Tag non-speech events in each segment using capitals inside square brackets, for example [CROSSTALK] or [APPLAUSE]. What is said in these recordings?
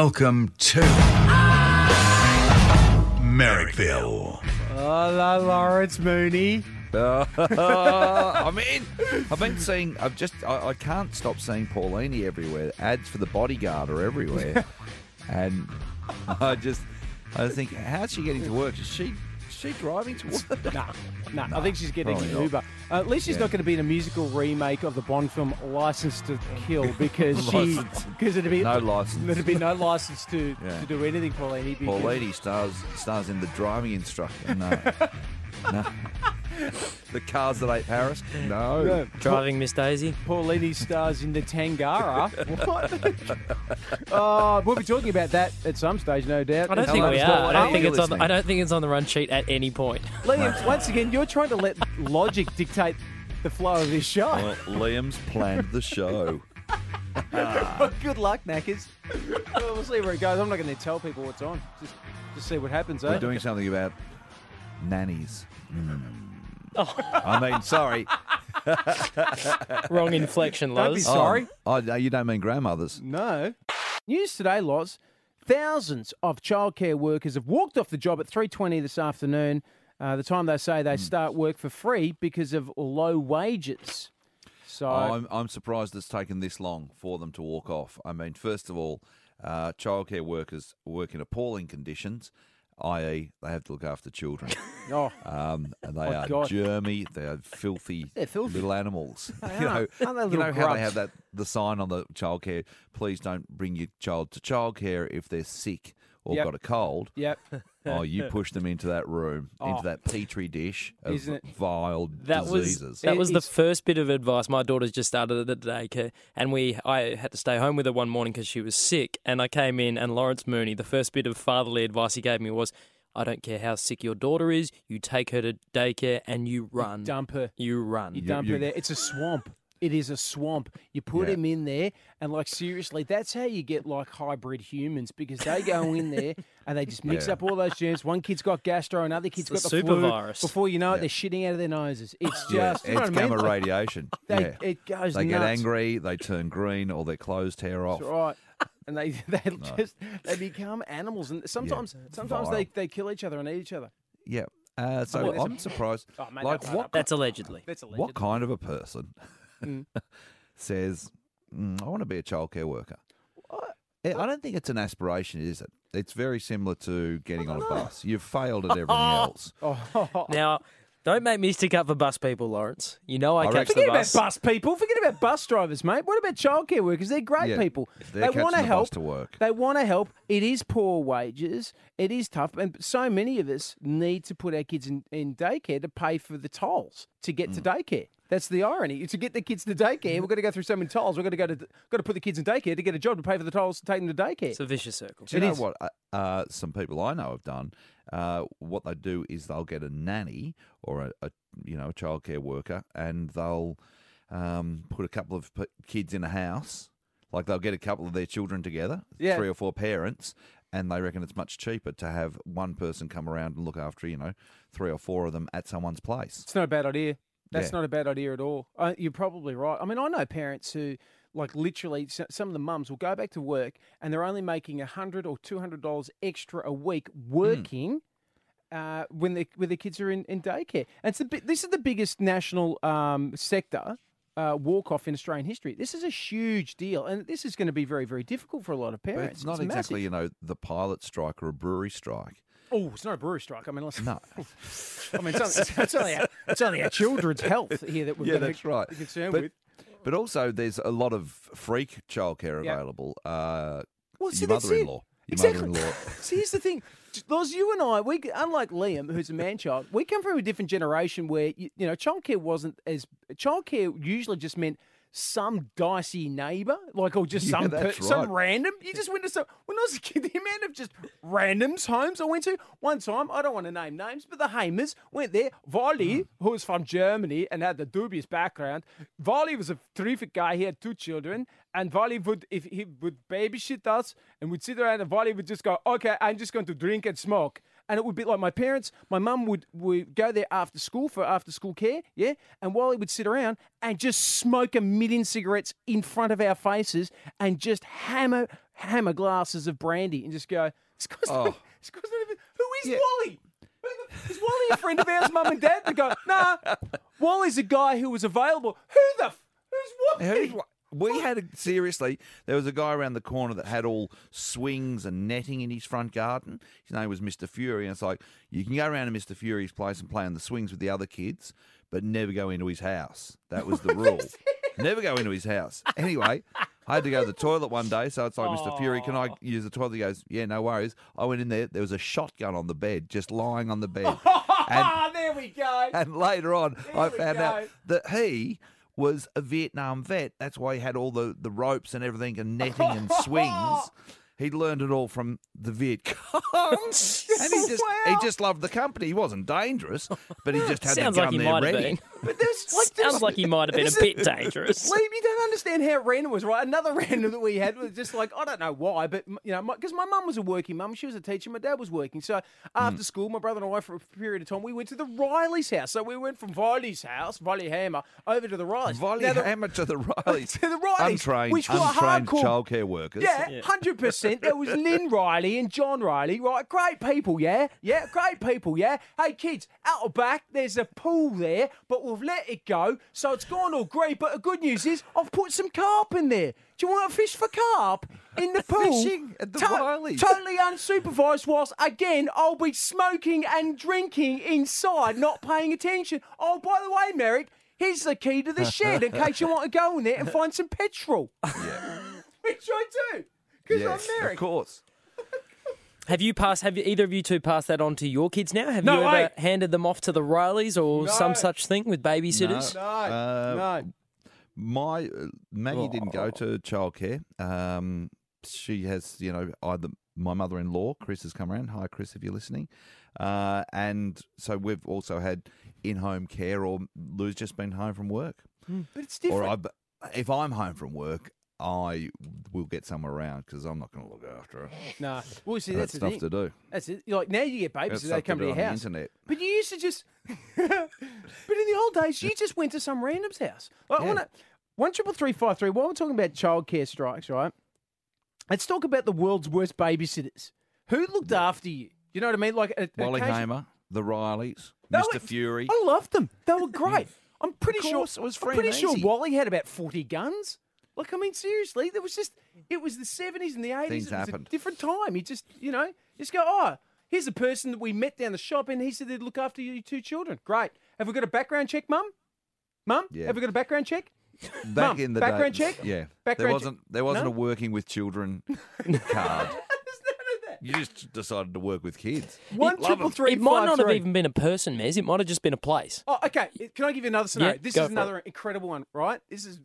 Welcome to Merrickville. Ah, Hello, Lawrence Mooney. [LAUGHS] I'm in. I've been seeing. I've just. I, I can't stop seeing Paulini everywhere. Ads for the bodyguard are everywhere, [LAUGHS] and I just. I think, how's she getting to work? Is she? She driving to work? Nah, nah, I think she's getting probably an not. Uber. Uh, at least she's Yeah. not going to be in a musical remake of the Bond film License to Kill [LAUGHS] because she License- because it'd be No license. There'd be no license to, Yeah. to do anything, Paulini. because- Paulini stars stars in the driving instructor. No, [LAUGHS] no. [LAUGHS] The cars that ate Paris. No. No, Driving Miss Daisy. Paulini stars in the Tangara. what? uh, [LAUGHS] we'll be talking about that at some stage, no doubt. I don't It's think we are. I don't think it's on. The. I don't think it's on the run sheet at any point. [LAUGHS] Liam, once again, you're trying to let logic dictate the flow of this show. Well, Liam's planned the show. Well, good luck, Knackers. well, we'll see where it goes. I'm not going to tell people what's on. Just, just see what happens, eh? We're doing something about nannies. Mm. I mean, sorry. [LAUGHS] Wrong inflection, Don't be Loz. sorry. Oh, oh, you don't mean grandmothers. No. News today, Loz. Thousands of childcare workers have walked off the job at 3.20 this afternoon, uh, the time they say they start work for free because of low wages. So, I'm, I'm surprised it's taken this long for them to walk off. I mean, first of all, uh, childcare workers work in appalling conditions, i.e., they have to look after children. [LAUGHS] oh, Um, and they Oh, are God. germy. They are filthy, [LAUGHS] They're filthy. little animals. You know, Aren't they you little know how grubs? they have that the sign on the childcare. Please don't bring your child to childcare if they're sick or Yep. got a cold. yep. [LAUGHS] Oh, you push them into that room, Oh. into that petri dish of Isn't it- vile That diseases. was that was the first bit of advice. My daughter's just started at the daycare, and we I had to stay home with her one morning because she was sick. And I came in, and Lawrence Mooney, the first bit of fatherly advice he gave me was, "I don't care how sick your daughter is, you take her to daycare and you run, Dump her. you run." You dump her you- there. It's a swamp. It is a swamp. You put Yeah. him in there, and like seriously, that's how you get like hybrid humans because they go in there [LAUGHS] and they just mix Yeah. up all those germs. One kid's got gastro, another kid's It's got the the, flu. supervirus. Before you know it, Yeah. they're shitting out of their noses. It's Yeah, just you know it's what I mean? gamma radiation. They, yeah. It goes They get angry, they turn green, or their clothes tear off. That's right. And they [LAUGHS] they just they become animals, and sometimes sometimes they, they kill each other and eat each other. Yeah. Uh, so Oh, I'm surprised. Oh, mate, like that's what? That's allegedly. That's a What kind of a person Mm. [LAUGHS] says, "Mm, "I want to be a childcare worker"? I I don't think it's an aspiration, is it? It's very similar to getting on a bus. You've failed at [LAUGHS] everything else. [LAUGHS] Now, don't make me stick up for bus people, Lawrence. You know I, I catch reckon- the Forget bus. about bus people. Forget about bus drivers, mate. What about childcare workers? They're great Yeah, people. they're they want to the bus help. to work. They want to help. It is poor wages. It is tough, and so many of us need to put our kids in, in daycare to pay for the tolls to get Mm. to daycare. That's the irony. To get the kids to daycare, we're going to go through so many tolls. We're going to go to got to put the kids in daycare to get a job to pay for the tolls to take them to daycare. It's a vicious circle. Do you It know is. what uh, uh, some people I know have done? Uh, what they do is they'll get a nanny or a, a you know a childcare worker, and they'll um, put a couple of p- kids in a house. Like they'll get a couple of their children together, Yeah. three or four parents, and they reckon it's much cheaper to have one person come around and look after you know three or four of them at someone's place. It's no bad idea. That's Yeah. not a bad idea at all. Uh, you're probably right. I mean, I know parents who, like, literally, some of the mums will go back to work and they're only making a hundred or two hundred dollars extra a week working. Uh, when they when the kids are in, in daycare, and it's the, this is the biggest national um, sector uh, walk off in Australian history. This is a huge deal, and this is going to be very very difficult for a lot of But parents. it's not massive. exactly you know the pilot strike or a brewery strike. Oh, it's not a brewery strike. I mean, listen, No. [LAUGHS] I mean, it's only, it's, only our, it's only our children's health here that we're Yeah, that's right. concerned But- with. But also, there's a lot of freak childcare Yeah. available. Uh, Well, see, your mother-in-law. Your Exactly. mother-in-law. [LAUGHS] See, here's the thing, Loz, you and I, we unlike Liam, who's a man child, we come from a different generation where you, you know childcare wasn't as childcare usually just meant some dicey neighbour, like or just Yeah, some per, some random. You just went to some. When I was a kid, [LAUGHS] the amount of just randoms homes I went to. One time, I don't want to name names, but the Hamers went there. Wally, hmm. who was from Germany and had the dubious background, Wally was a terrific guy. He had two children, and Wally would if he would babysit us, and we'd sit around, and Wally would just go, "Okay, I'm just going to drink and smoke." And it would be like my parents, my mum would, would go there after school for after school care, yeah? And Wally would sit around and just smoke a million cigarettes in front of our faces and just hammer hammer glasses of brandy and just go, this guy's, not, Oh. this guy's not even, who is Wally? Is Wally a friend of ours, mum and dad? They go, nah, Wally's a guy who was available. Who the, f- who's Wally? Who's We had a, seriously. There was a guy around the corner that had all swings and netting in his front garden. His name was Mister Fury, and it's like you can go around to Mister Fury's place and play on the swings with the other kids, but never go into his house. That was the [LAUGHS] rule. never go into his house. Anyway, I had to go to the toilet one day, so it's like Mister Fury, can I use the toilet? He goes, Yeah, no worries. I went in there. There was a shotgun on the bed, just lying on the bed. [LAUGHS] and there we go. and later on, I we found out that he was a Vietnam vet. That's why he had all the, the ropes and everything and [LAUGHS] netting and swings. He learned it all from the Viet Cong, [LAUGHS] and he just he just loved the company. He wasn't dangerous, but he just had Sounds the like gun he there might have ready. been. But there's [LAUGHS] like there's, Sounds like he might have been a bit dangerous. Lee, you don't understand how random it was, right? Another [LAUGHS] random that we had was just like I don't know why, but you know, because my, mum was a working mum, she was a teacher, my dad was working. So after mm. school, my brother and I, for a period of time, we went to the Riley's house. So we went from Riley's house, Riley Hammer, over to the Riley's. Volley Now, the- hammer to the Rileys. To the Rileys, Untrained, which were untrained hardcore- childcare workers. Yeah, hundred percent. There was Lynn Riley and John Riley, right? Great people, yeah, yeah, great people, yeah. Hey kids, out the back, there's a pool there, but we've let it go, so it's gone all grey. But the good news is, I've put some carp in there. Do you want to fish for carp in the [LAUGHS] pool? Fishing at the Rileys. Totally unsupervised. Whilst again, I'll be smoking and drinking inside, not paying attention. Oh, by the way, Merrick. Here's the key to the shed in case you want to go in there and find some petrol. [LAUGHS] Yeah. [LAUGHS] Which I do. Because Yes, I'm of course. [LAUGHS] Have you passed? Have you, either of you two passed that on to your kids now? Have No, you ever wait. handed them off to the Rileys or No. some such thing with babysitters? No, Uh, no. My uh, Maggie didn't go to childcare. Um, she has, you know, either my mother-in-law, Chris, has come around. Hi, Chris, if you're listening. Uh, and so we've also had in-home care, or Lou's just been home from work, But it's or different. I, if I'm home from work, I will get someone around because I'm not going to look after her. Nah. Well, see, I've that's the stuff thing. to do. That's it. Like now you get babies, so stuff they come to to do your on house. internet. But you used to just. [LAUGHS] but in the old days, you just went to some random's house. Like, I Yeah. want to one triple three five three. While we're talking about childcare strikes, right? Let's talk about the world's worst babysitters. Who looked after you? You know what I mean? Like a, Wally occasion- Hamer, the Rileys, Mr. Fury. I loved them. They were [LAUGHS] great. I'm pretty Of sure. course, it was I'm pretty sure easy. Wally had about 40 guns. Like, I mean, seriously, there was just, it was the 70s and the 80s. Things it was happened. a different time. You just, you know, just go, oh, here's a person that we met down the shop and he said they'd look after your two children. Great. Have we got a background check, Mum? Mum? Yeah. Have we got a background check? Back Mum, in the background day, check? yeah, there Background check? wasn't there wasn't No? a working with children [LAUGHS] card. [LAUGHS] There's none of that. You just decided to work with kids. One Love triple 'em. three It might five not have three. even been a person, Mez. It might have just been a place. Oh, okay. Can I give you another scenario? Yeah, this go is for it. another incredible one, right? This is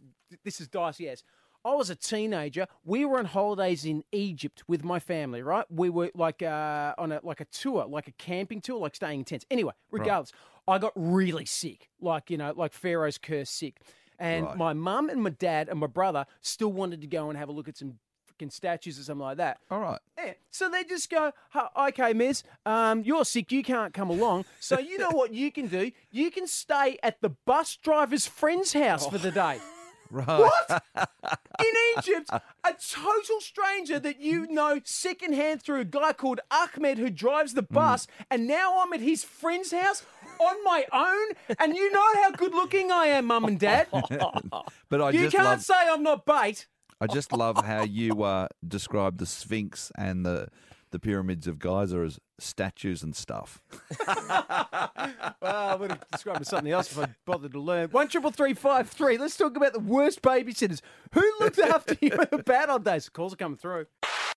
this is dicey as. I was a teenager. We were on holidays in Egypt with my family, right? We were like uh, on a like a tour, like a camping tour, like staying in tents. Anyway, regardless, I got really sick, like you know, like Pharaoh's curse sick. And Right. my mum and my dad and my brother still wanted to go and have a look at some freaking statues or something like that. All right. Yeah. So they just go, okay, miss, um, you're sick, you can't come along. So you know what you can do? You can stay at the bus driver's friend's house for the day. [LAUGHS] Right. What? In Egypt, a total stranger that you know secondhand through a guy called Ahmed who drives the bus, and now I'm at his friend's house on my own, and you know how good looking I am, mum and dad. [LAUGHS] But I You just can't love say I'm not bait. I just love how you uh, describe the Sphinx and the the pyramids of Giza as statues and stuff. [LAUGHS] Well, I would have described it as something else if I bothered to learn. One triple three five three. Let's talk about the worst babysitters. Who looked after you in the bad old days? Calls are coming through.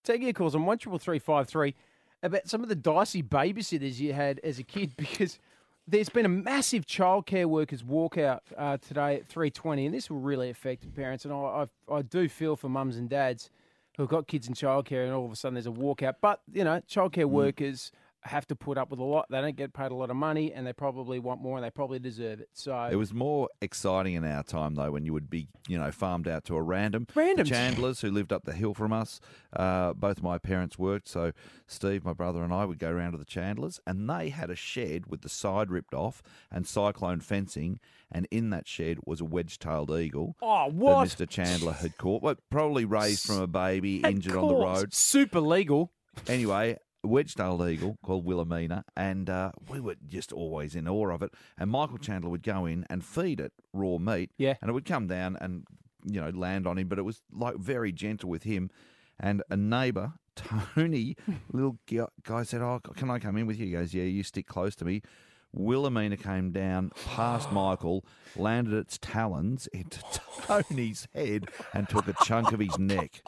Taking your calls on one triple three five three about some of the dicey babysitters you had as a kid [LAUGHS] because there's been a massive childcare workers walkout uh, today at three twenty, and this will really affect parents. And I, I I do feel for mums and dads who've got kids in childcare, and all of a sudden there's a walkout. But you know, childcare mm. workers have to put up with a lot. They don't get paid a lot of money, and they probably want more, and they probably deserve it. So It was more exciting in our time though when you would be, you know, farmed out to a random. The Chandlers who lived up the hill from us. Uh, both my parents worked, so Steve, my brother, and I would go round to the Chandlers, and they had a shed with the side ripped off and cyclone fencing, and in that shed was a wedge-tailed eagle. Oh, what? That Mr. Chandler had caught, well, probably raised from a baby, injured on the road. Super legal. Anyway, a wedge-tailed eagle called Wilhelmina, and uh, we were just always in awe of it. And Michael Chandler would go in and feed it raw meat, Yeah. and it would come down and you know land on him, but it was like very gentle with him. And a neighbour, [LAUGHS] Tony, little guy, said, "Oh, can I come in with you?" He goes, "Yeah, you stick close to me." Wilhelmina came down past [GASPS] Michael, landed its talons into [LAUGHS] Tony's head, and took a chunk of his neck.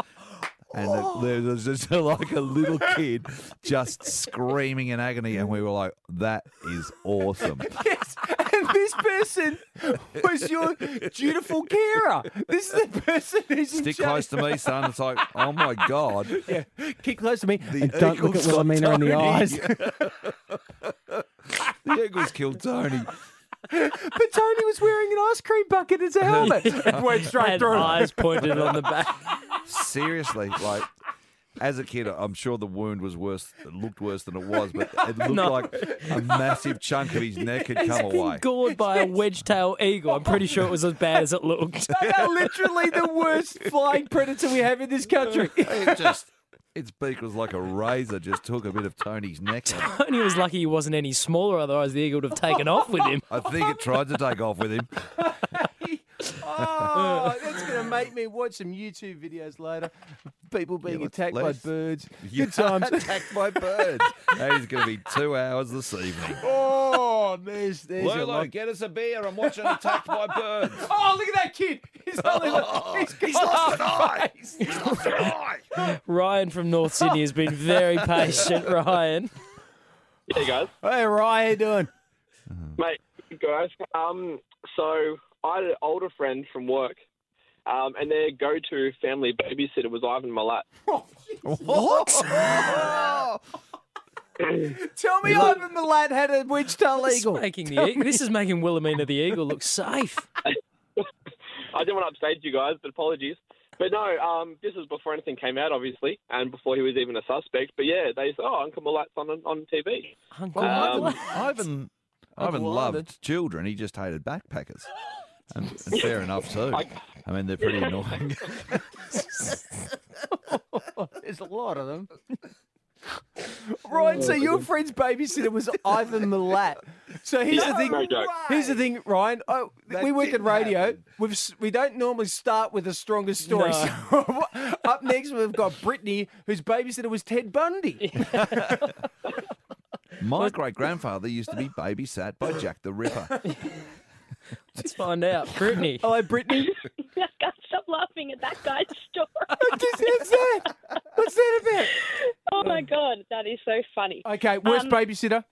And it- oh. there was just [LAUGHS] like a little [LAUGHS] kid just screaming in agony, and we were like, "That is awesome!" [LAUGHS] Yes, and this person was your dutiful carer. This is the person who's Stick charge. close to me, son. It's like, oh my god, Yeah, keep close to me The and don't look at eagle's got Wilhelmina in the eyes. the Eagles killed Tony. but Tony was wearing an ice cream bucket as a helmet. It went straight Had through. eyes pointed on the back. Seriously, like. As a kid, I'm sure the wound was worse. It looked worse than it was, but it looked No. like a massive chunk of his neck had He's come been away. gored by a wedge-tail eagle. I'm pretty sure it was as bad as it looked. [LAUGHS] They are literally the worst flying predator we have in this country. [LAUGHS] It just, its beak was like a razor. Just took a bit of Tony's neck. off. Tony was lucky he wasn't any smaller, otherwise the eagle would have taken off with him. I think it tried to take off with him. Oh, [LAUGHS] that's going to make me watch some YouTube videos later. People being let's- attacked by birds. You [LAUGHS] Good times. [LAUGHS] attacked by birds. That is going to be two hours this evening. Oh, there's, there's your Lolo, luck. get us a beer. I'm watching Attacked by Birds. Oh, look at that kid. He's, only, he's, He's got lost an eye. face. He's lost an eye. Ryan from North Sydney has been very patient, Ryan. Hey guys, Hey, Ryan, how you doing? mate, guys. Um, so I had an older friend from work, um, and their go-to family babysitter was Ivan Milat. [LAUGHS] What? [LAUGHS] Tell me Ivan Milat had a wedge-tail This is eagle. making the eagle. This is making Wilhelmina the eagle look safe. [LAUGHS] I didn't want to upstage you guys, but apologies. But no, um, this was before anything came out, obviously, and before he was even a suspect. But yeah, they said, "Oh, Uncle Milat's on on TV." Uncle Well, Um, Ivan, Ivan, Ivan loved Ivan. children. He just hated backpackers. And, and fair enough, too. [LAUGHS] I- I mean, they're pretty annoying. [LAUGHS] There's a lot of them. [LAUGHS] Ryan, so oh, your friend's babysitter was Ivan Milat. So here's the thing. No joke. Here's the thing, Ryan. Oh, That we work in didn't radio. happen. We've, we don't normally start with the strongest story. No. So up next, we've got Brittany, whose babysitter was Ted Bundy. My great grandfather used to be babysat by Jack the Ripper. [LAUGHS] Let's find out. [LAUGHS] Brittany. [LAUGHS] Hello, Brittany. I can't stop laughing at that guy's story. What's that? What's that about? oh my god, that is so funny. Okay, worst Um, babysitter.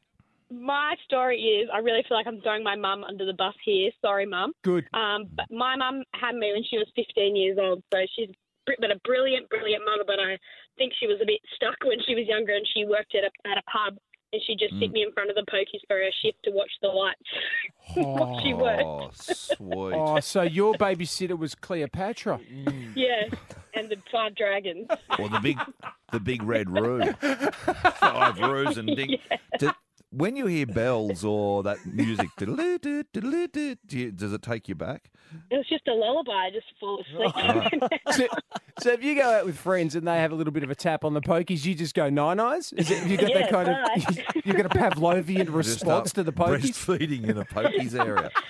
My story is I really feel like I'm throwing my mum under the bus here. Sorry, mum. Good. Um, but my mum had me when she was 15 years old, so she's br- been a brilliant, brilliant mother. But I think she was a bit stuck when she was younger, and she worked at a at a pub, and she'd just sit mm. me in front of the pokies for her shift to watch the lights [LAUGHS] while she worked. Oh, sweet. Oh, so your babysitter was Cleopatra. Mm. Yeah, and the five dragons. Or the big, the big red room. [LAUGHS] Five roos and ding. Do- when you hear bells or that music, diddle-doo, diddle-doo, do you- does it take you back? It was just a lullaby. I just fall asleep. [LAUGHS] So, so if you go out with friends and they have a little bit of a tap on the pokies, you just go nine eyes. Is it? You got that kind bye. of? [LAUGHS] You got a Pavlovian response to the pokies. Breastfeeding in a pokies area. [LAUGHS]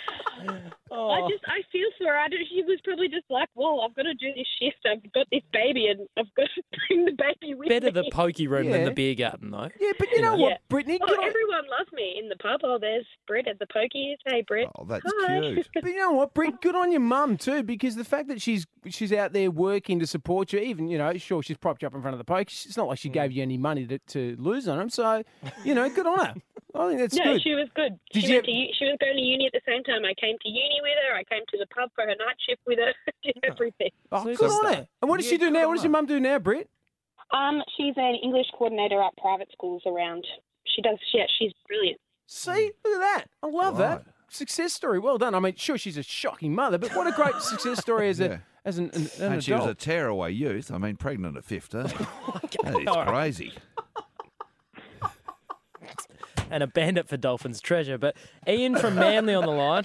I oh. just I feel for her. I don't, she was probably just like, well, I've got to do this shift. I've got this baby, and I've got to [LAUGHS] bring the baby with Better me. Better the pokey room Yeah. than the beer garden, though. Yeah, but you know what, Yeah. Brittany? Oh, Good on- everyone loves me in the pub. Oh, there's Britt at the pokies. Hey, Britt. Oh, that's Hi. cute. [LAUGHS] But you know what, Britt? Good on your mum too, because the fact that she's she's out there working to support you, even you know, sure she's propped you up in front of the pokies. It's not like she mm. gave you any money to, to lose on them. So, you know, good on her. I think that's No, good. she was good. Did she, you- went to, u- she was going to uni at the same time. I came to uni with her. I came to the pub for her night shift with her. [LAUGHS] Did everything. Oh, So good it's on her. And what does Yeah, she do now? on What does your mum do now, Britt? Um, she's an English coordinator at private schools around she does. Yeah, she's brilliant. See, look at that. I love Right. that success story. Well done. I mean, sure, she's a shocking mother, but what a great success story as a [LAUGHS] as an, an, an and she was a tearaway youth. I mean, pregnant at 15. [LAUGHS] that is All right. crazy. And a bandit for Dolphins treasure. But Ian from Manly on the line.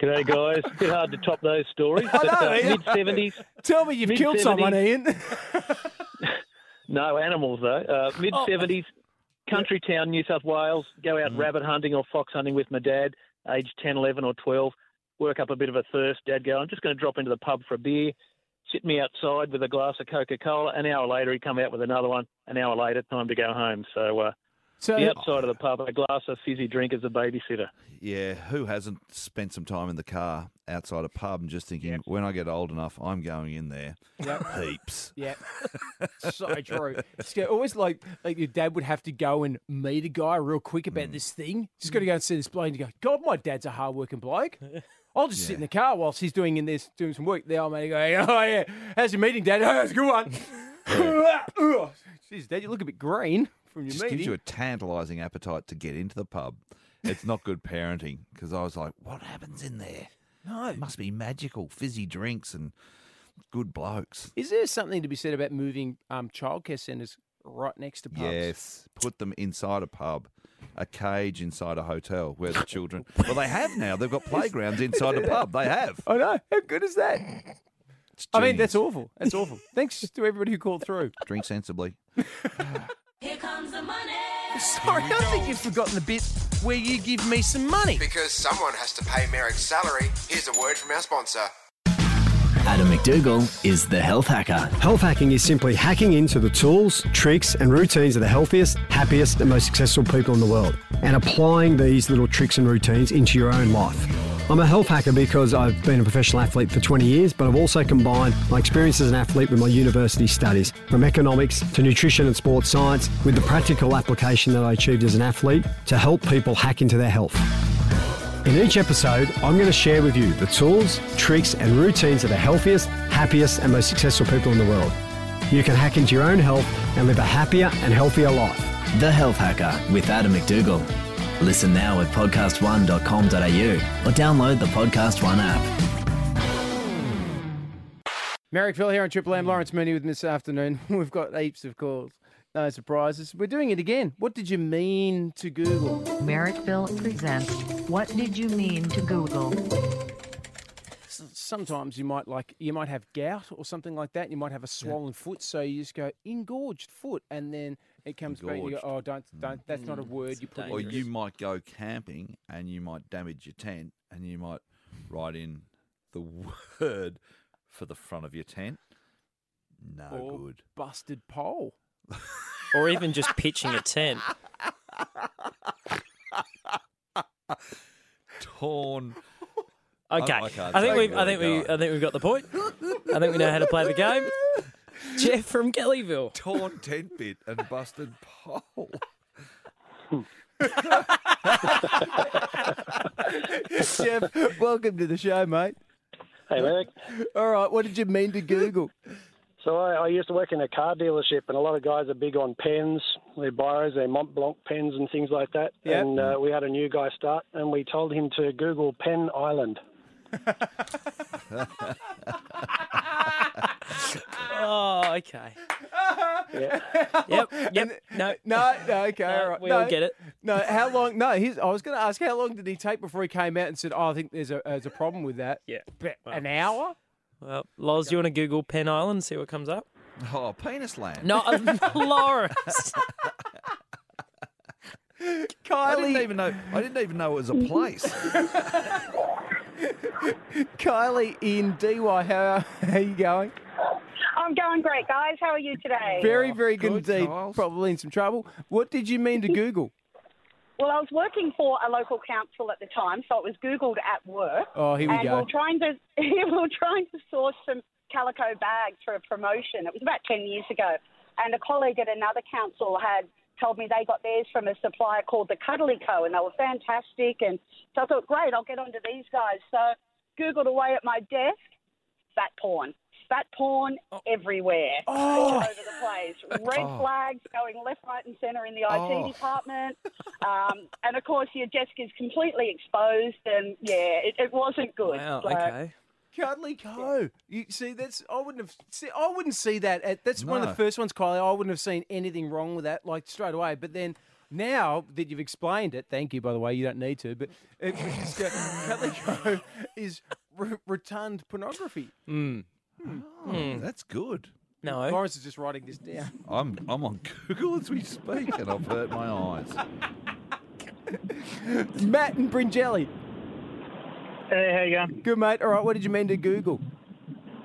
G'day, guys. Bit hard to top those stories. I But know, uh, mid seventies, Tell me you've killed mid-seventies. someone, Ian. [LAUGHS] [LAUGHS] no animals though. Uh, mid seventies, country town, New South Wales. Go out rabbit hunting or fox hunting with my dad, age 10, 11 or twelve. Work up a bit of a thirst. Dad go, I'm just going to drop into the pub for a beer. Sit me outside with a glass of Coca Cola. An hour later, he come out with another one. An hour later, time to go home. So uh, so the outside of the pub, a glass of fizzy drink as a babysitter. Yeah, who hasn't spent some time in the car outside a pub and just thinking, when I get old enough, I'm going in there. Yep. Heaps. Yeah, [LAUGHS] so true. It's always like like your dad would have to go and meet a guy real quick about Mm. this thing. Just got to go and see this bloke and go, God, my dad's a hard working bloke. [LAUGHS] I'll just sit in the car whilst he's doing in this doing some work. The old man going, Oh yeah, how's your meeting, Dad? [LAUGHS] Oh, it's a good one. Jeez, Dad, you look a bit green from your Just meeting. gives you a tantalising appetite to get into the pub. It's not good parenting because I was like, what happens in there? no. It must be magical, fizzy drinks and good blokes. Is there something to be said about moving um, childcare centres right next to pubs? Yes, put them inside a pub, a cage inside a hotel where the children. [LAUGHS] well, they have now. They've got playgrounds inside a pub. They have. [LAUGHS] I know. How good is that? I mean, that's awful. That's awful. Thanks to everybody who called through. Drink sensibly. [LAUGHS] Here comes the money. Sorry, I think you've forgotten the bit where you give me some money. Because someone has to pay Merrick's salary, here's a word from our sponsor. Adam McDougall is the health hacker. Health hacking is simply hacking into the tools, tricks, and routines of the healthiest, happiest, and most successful people in the world, and applying these little tricks and routines into your own life. I'm a health hacker because I've been a professional athlete for 20 years, but I've also combined my experience as an athlete with my university studies, from economics to nutrition and sports science, with the practical application that I achieved as an athlete to help people hack into their health. In each episode, I'm going to share with you the tools, tricks, and routines of the healthiest, happiest, and most successful people in the world. You can hack into your own health and live a happier and healthier life. The Health Hacker with Adam McDougall. Listen now at podcast1.com.au or download the Podcast One app. Merrickville here on Triple M. Lawrence Mooney with me this afternoon. [LAUGHS] We've got heaps of calls. No surprises. We're doing it again. What did you mean to Google? Merrickville presents What Did You Mean to Google? Sometimes you might like you might have gout or something like that. You might have a swollen foot, so you just go engorged foot, and then it comes back. You go, oh, don't, mm. don't. That's not a word you put. Or you might go camping and you might damage your tent and you might write in the [LAUGHS] word for the front of your tent. No Or good. busted pole. [LAUGHS] Or even just pitching a tent. [LAUGHS] Torn. Okay, oh, I can't I think we, I think we. I think we've got the point. I think we know how to play the game. Jeff from Kellyville. Torn tent bit and busted pole. Jeff, welcome to the show, mate. Hey, Merrick. All right, what did you mean to Google? So I, I used to work in a car dealership, and a lot of guys are big on pens, their bios, their Mont Blanc pens, and things like that. Yep. And uh, we had a new guy start, and we told him to Google Pen Island. Oh, okay. Yeah. [LAUGHS] Yep, yep. No, No, no, okay, No, all right. we no, all get it. No, how long? No, here's, I was going to ask how long did he take before he came out and said, "Oh, I think there's a there's a problem with that." Yeah. But an hour. Well, Loz, do you want to Google Pen Island and see what comes up? Oh, penis land. No, uh, [LAUGHS] Lawrence. [LAUGHS] I Kylie, didn't even know. I didn't even know it was a place. [LAUGHS] Kylie in DY, how how are you going? I'm going great, guys. How are you today? Very, very good, good, indeed. Kyles. Probably in some trouble. What did you mean to [LAUGHS] Google? Well, I was working for a local council at the time, so it was Googled at work. Oh, here we and go. we were trying to [LAUGHS] we were trying to source some calico bags for a promotion. It was about ten years ago, and a colleague at another council had told me they got theirs from a supplier called the Cuddly Co, and they were fantastic. And so I thought, great, I'll get onto these guys. So Googled away at my desk, fat porn. fat porn everywhere, Oh. all over the place. [LAUGHS] Red Oh. flags going left, right, and centre in the IT Oh. department, um, and of course your desk is completely exposed, and yeah, it, it wasn't good. Wow, okay. Cuddly Co. You see, that's I wouldn't have. See, I wouldn't see that. At, that's one of No. the first ones, Kylie. I wouldn't have seen anything wrong with that, like straight away. But then now that you've explained it, thank you. By the way, you don't need to. But it, it's got- Cuddly Co. is re- rotund pornography. Mm. Oh, That's good. No. Lawrence is just writing this down. I'm I'm on Google as we speak, and I've hurt my eyes. [LAUGHS] Matt and Bringelly. Hey, how you going? Good mate. All right. What did you mean to Google?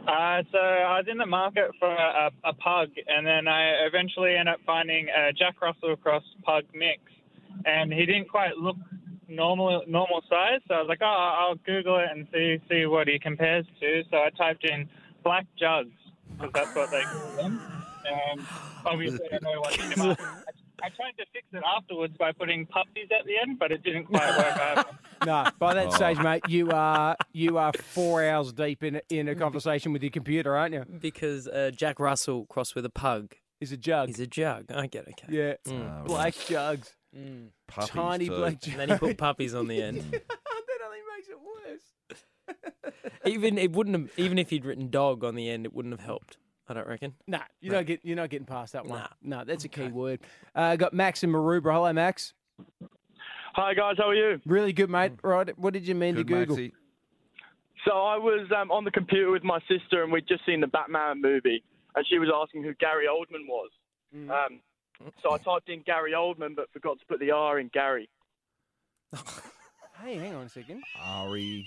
Uh, so I was in the market for a, a pug, and then I eventually ended up finding a Jack Russell Cross pug mix, and he didn't quite look normal normal size. So I was like, oh, I'll Google it and see see what he compares to. So I typed in black jugs because that's what they call them. Um, obviously, I don't know what. [LAUGHS] I tried to fix it afterwards by putting puppies at the end, but it didn't quite work out. [LAUGHS] No, by that Oh. stage, mate, you are you are [LAUGHS] four hours deep in in a conversation with your computer, aren't you? Because uh, Jack Russell crossed with a pug is a jug. Is a jug. I get it. Okay. Yeah, Mm. black jugs, Puppies tiny too. black jugs. And then he put puppies on the end. [LAUGHS] that only makes it worse. even it wouldn't have. Even if he'd written dog on the end, it wouldn't have helped. I don't reckon. Nah, you No. don't get you're not getting past that one. No, that's a key word. Uh, got Max and Maroubra. Hello, Max. Hi guys, how are you? Really good, mate. Right, what did you mean Good, to Google? Maxie. So I was um, on the computer with my sister, and we'd just seen the Batman movie, and she was asking who Gary Oldman was. Um, so I typed in Gary Oldman, but forgot to put the R in Gary. Hey, hang on a second. Ari.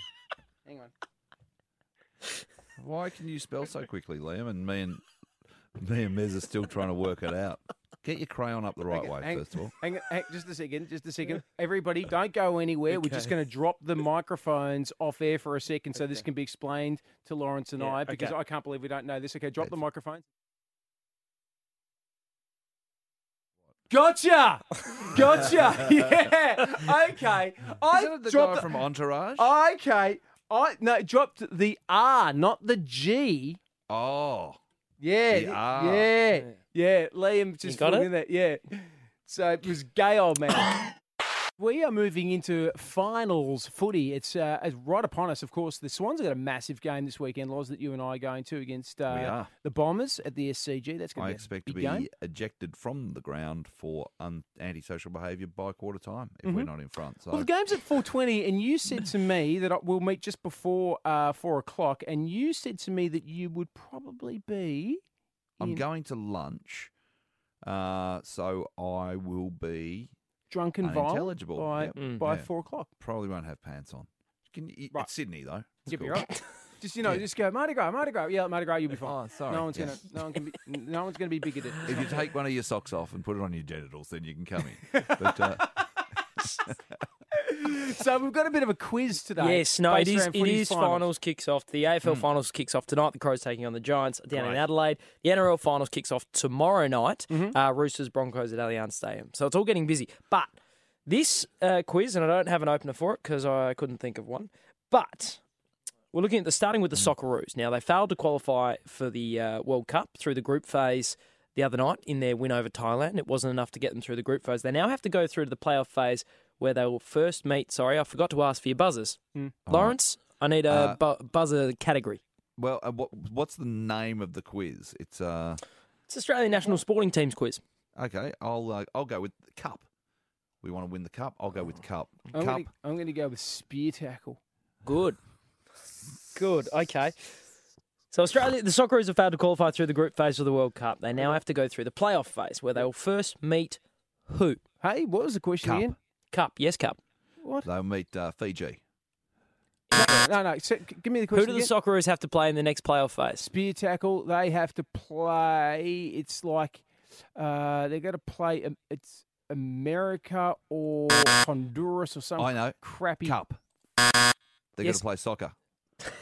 Hang on. Why can you spell so quickly, Liam? And me and me and Mez are still trying to work it out. Get your crayon up the right Okay, way, hang, first of all. hang, hang, just a second, just a second. Everybody, don't go anywhere. We're just going to drop the microphones off air for a second so this can be explained to Lawrence and Yeah, I because okay. I can't believe we don't know this. Okay, drop the microphones. Gotcha! Gotcha! [LAUGHS] yeah. Okay. I Isn't it the dropped guy from Entourage? Okay. I no it dropped the R, not the G. Oh. Yeah, The R. yeah, yeah. Liam just got it? in that. Yeah. So it was gay old man. [COUGHS] we are moving into finals footy. It's uh, it's right upon us. Of course, the Swans have got a massive game this weekend, Loz, that you and I are going to against uh, the Bombers at the SCG. That's going I to be expect to be game. ejected from the ground for un- antisocial behaviour by quarter time if we're Mhm. not in front. So Well, the game's at four twenty, and you said to me that we'll meet just before uh, four o'clock, and you said to me that you would probably be. I'm going to lunch, uh, so I will be drunk and violent unintelligible by Yep. by Yeah. four o'clock. Probably won't have pants on. Can you, It's Sydney though. It's You'll be cool. right. [LAUGHS] Just you know, just go Mardi Gras, Mardi Gras. Yeah, Mardi Gras, you'll be fine. Oh, sorry. No one's Yeah. gonna, no one can be, no one's gonna be bigoted. If you [LAUGHS] take one of your socks off and put it on your genitals, then you can come in. [LAUGHS] But uh, [LAUGHS] so we've got a bit of a quiz today. Yes, no, it is. It is is. around It footy's is finals. kicks off. The AFL Hmm. finals kicks off tonight. The Crows taking on the Giants down in Adelaide. The NRL finals kicks off tomorrow night. Mm-hmm. Uh, Roosters Broncos at Allianz Stadium. So it's all getting busy. But this uh, quiz, and I don't have an opener for it because I couldn't think of one. But we're looking at the starting with the Socceroos. Now they failed to qualify for the uh, World Cup through the group phase the other night in their win over Thailand. It wasn't enough to get them through the group phase. They now have to go through to the playoff phase where they will first meet. Sorry, I forgot to ask for your buzzers. Hmm. Lawrence, I need a Uh, bu- buzzer category. well, uh, what, what's the name of the quiz? It's uh, It's Australian national sporting teams quiz. okay. I'll uh, I'll go with cup. We want to win the cup. I'll go with cup. I'm cup. gonna, I'm gonna go with spear tackle. Good. [LAUGHS] Good. Okay. So Australia, the Socceroos have failed to qualify through the group phase of the World Cup. They now have to go through the playoff phase where they will first meet who? Hey, what was the question Cup. again? Cup. Yes, Cup. What? They'll meet uh, Fiji. No, no. So, g- give me the question. Who question do the again. Socceroos have to play in the next playoff phase? spear tackle. They have to play. It's like uh, they're going to play. um, It's America or Honduras or something. I know. Crappy Cup. They're going to play soccer. [LAUGHS]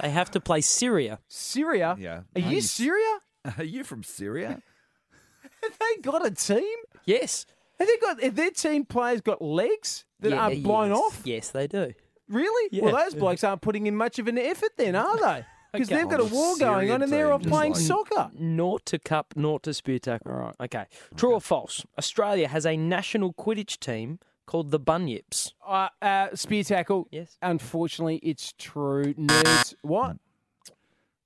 They have to play Syria. Syria. Yeah. Are you Syria? [LAUGHS] Are you from Syria? [LAUGHS] Have they got a team? Yes. Have they got? Have their team players got legs that Yeah, aren't blown yes. off? Yes, they do. Really? Yeah. Well, those blokes aren't putting in much of an effort then, are they? [LAUGHS] because Okay. they've got a war going on and they're team, off playing like- soccer. Naught to cup, naught to spear tackle. All right. Okay. True or false? Australia has a national Quidditch team called the Bunyips. Uh, uh, spear tackle. Yes. Unfortunately, it's true. Nerds. What?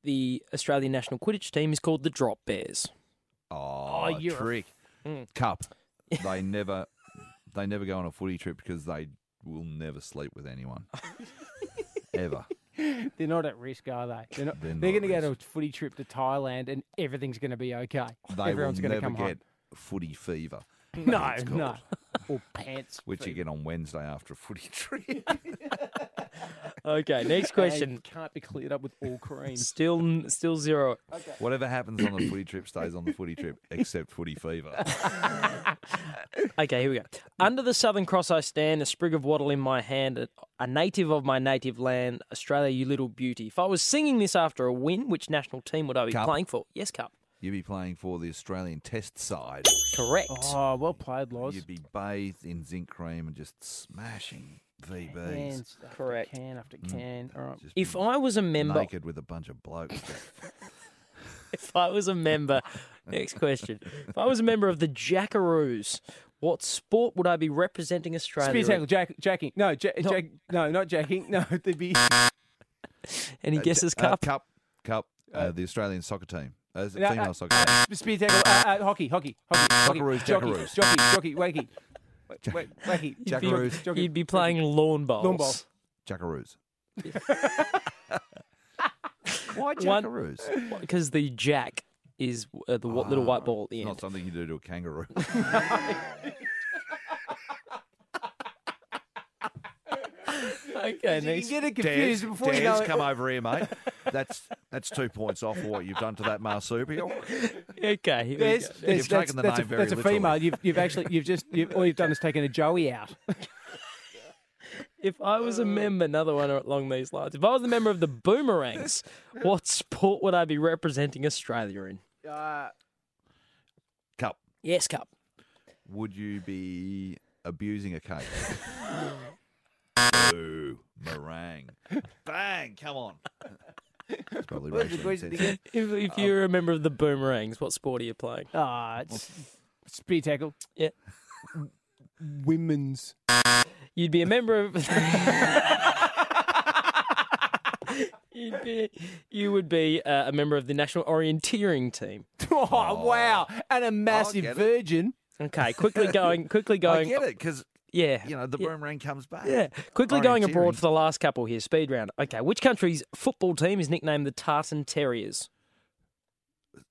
The Australian national Quidditch team is called the Drop Bears. Oh, you're a trick. Mm. Cup. They never, they never go on a footy trip because they will never sleep with anyone, [LAUGHS] ever. They're not at risk, are they? They're not. They're They're, going to go to a footy trip to Thailand, and everything's going to be okay. They Everyone's going to come get footy fever. No, no. Or pants. Which you get on Wednesday after a footy [LAUGHS] trip. [LAUGHS] Okay. Next And question. can't be cleared up with all cream. Still, still zero. Whatever happens on the footy trip stays on the footy trip, except footy fever. [LAUGHS] Okay, here we go. Under the Southern Cross I stand, a sprig of wattle in my hand, a- a native of my native land, Australia, you little beauty. If I was singing this after a win, which national team would I be Cup. playing for? Yes, Cup. You'd be playing for the Australian Test side. Correct. Oh, well played, Loz. You'd be bathed in zinc cream and just smashing VBs. Hands after Correct. Can after can. All right. Just If be I was a member, naked with a bunch of blokes. [LAUGHS] [LAUGHS] if I was a member, next question. If I was a member of the Jackaroos, what sport would I be representing Australia? Spear in? tackle, jack, jacking. No, ja- No. jack, no, not jacking. No, there'd be. [LAUGHS] Any Uh, guesses, uh, Cup? cup, cup. Uh, the Australian soccer team. Is it No, female uh, soccer team. Spear tackle, uh, uh, hockey, hockey, hockey, hockey. Jackaroos, jockey, jackaroos. jockey, jockey, wacky. Wait, wait, wacky. You'd be- Jackaroos. Jockey. You'd be playing lawn bowls. Lawn ball. Jackaroos. [LAUGHS] Why One- jackaroos? Because the jack is uh, the wa- little white ball at the It's end. not something you do to a kangaroo. [LAUGHS] [LAUGHS] Okay, You next. can get it confused Des, before you Des, know it. come over here, mate. That's that's two points off for what you've done to that marsupial. [LAUGHS] Okay, There's, there's, You've that's, taken the that's, name a, very that's a literally. female. You've, you've actually, you've just, you've, all you've done is taken a Joey out. If I was a member, another one along these lines. If I was a member of the Boomerangs, what sport would I be representing Australia in? Uh, Cup. Yes, Cup. Would you be abusing a cake? [LAUGHS] Boo. Meringue. Bang. Come on. [LAUGHS] It's probably What's the racially question insensitive. again? If, if you're a member of the Boomerangs, what sport are you playing? Ah, it's speed tackle. Yeah. Women's. You'd be a member of. [LAUGHS] You'd be, you would be uh, a member of the national orienteering team. [LAUGHS] Oh, wow. And a massive get it. virgin. Okay, quickly going, quickly I going. get it because Yeah, you know the yeah. boomerang comes back. Yeah, quickly going abroad Orienteering. for the last couple here. Speed round. Okay, which country's football team is nicknamed the Tartan Terriers?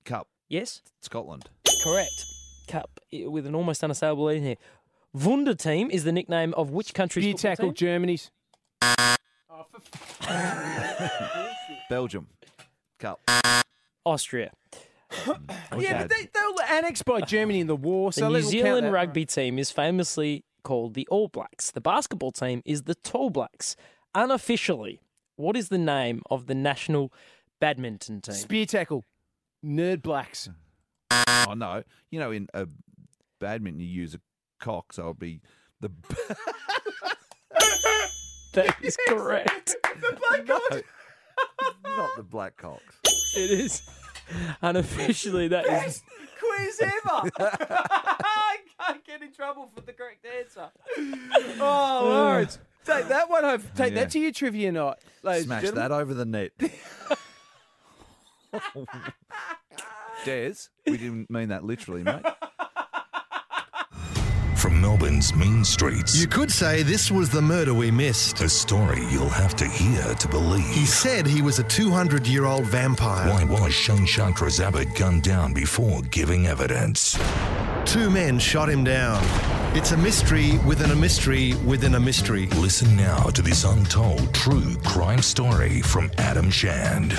Cup. Yes, Scotland. correct. Cup with an almost unassailable lead in here. Wunder team is the nickname of which country's Spear football tackle, team? Germany's. [LAUGHS] Belgium. Cup. Austria. Yeah, but they, they were annexed by Germany in the war. The New Zealand that. rugby team is famously called the All Blacks. The basketball team is the Tall Blacks. Unofficially, what is the name of the national badminton team? Spear tackle, Nerd Blacks. Oh no. You know in uh, badminton you use a cock, so it'll be the. [LAUGHS] That is correct. [LAUGHS] the black No, not the black cocks. It is. Unofficially, that is. Quiz ever. [LAUGHS] I can't get in trouble for the correct answer. Oh, uh, Lawrence. Take that one home. Take Yeah. that to your trivia night. ladies and Smash gentlemen. that over the net. [LAUGHS] Des, we didn't mean that literally, mate. [LAUGHS] From Melbourne's mean streets. You could say this was the murder we missed. A story you'll have to hear to believe. He said he was a 200 year old vampire. Why was Shane Chartres-Abbott gunned down before giving evidence? Two men shot him down. It's a mystery within a mystery within a mystery. Listen now to this untold true crime story from Adam Shand.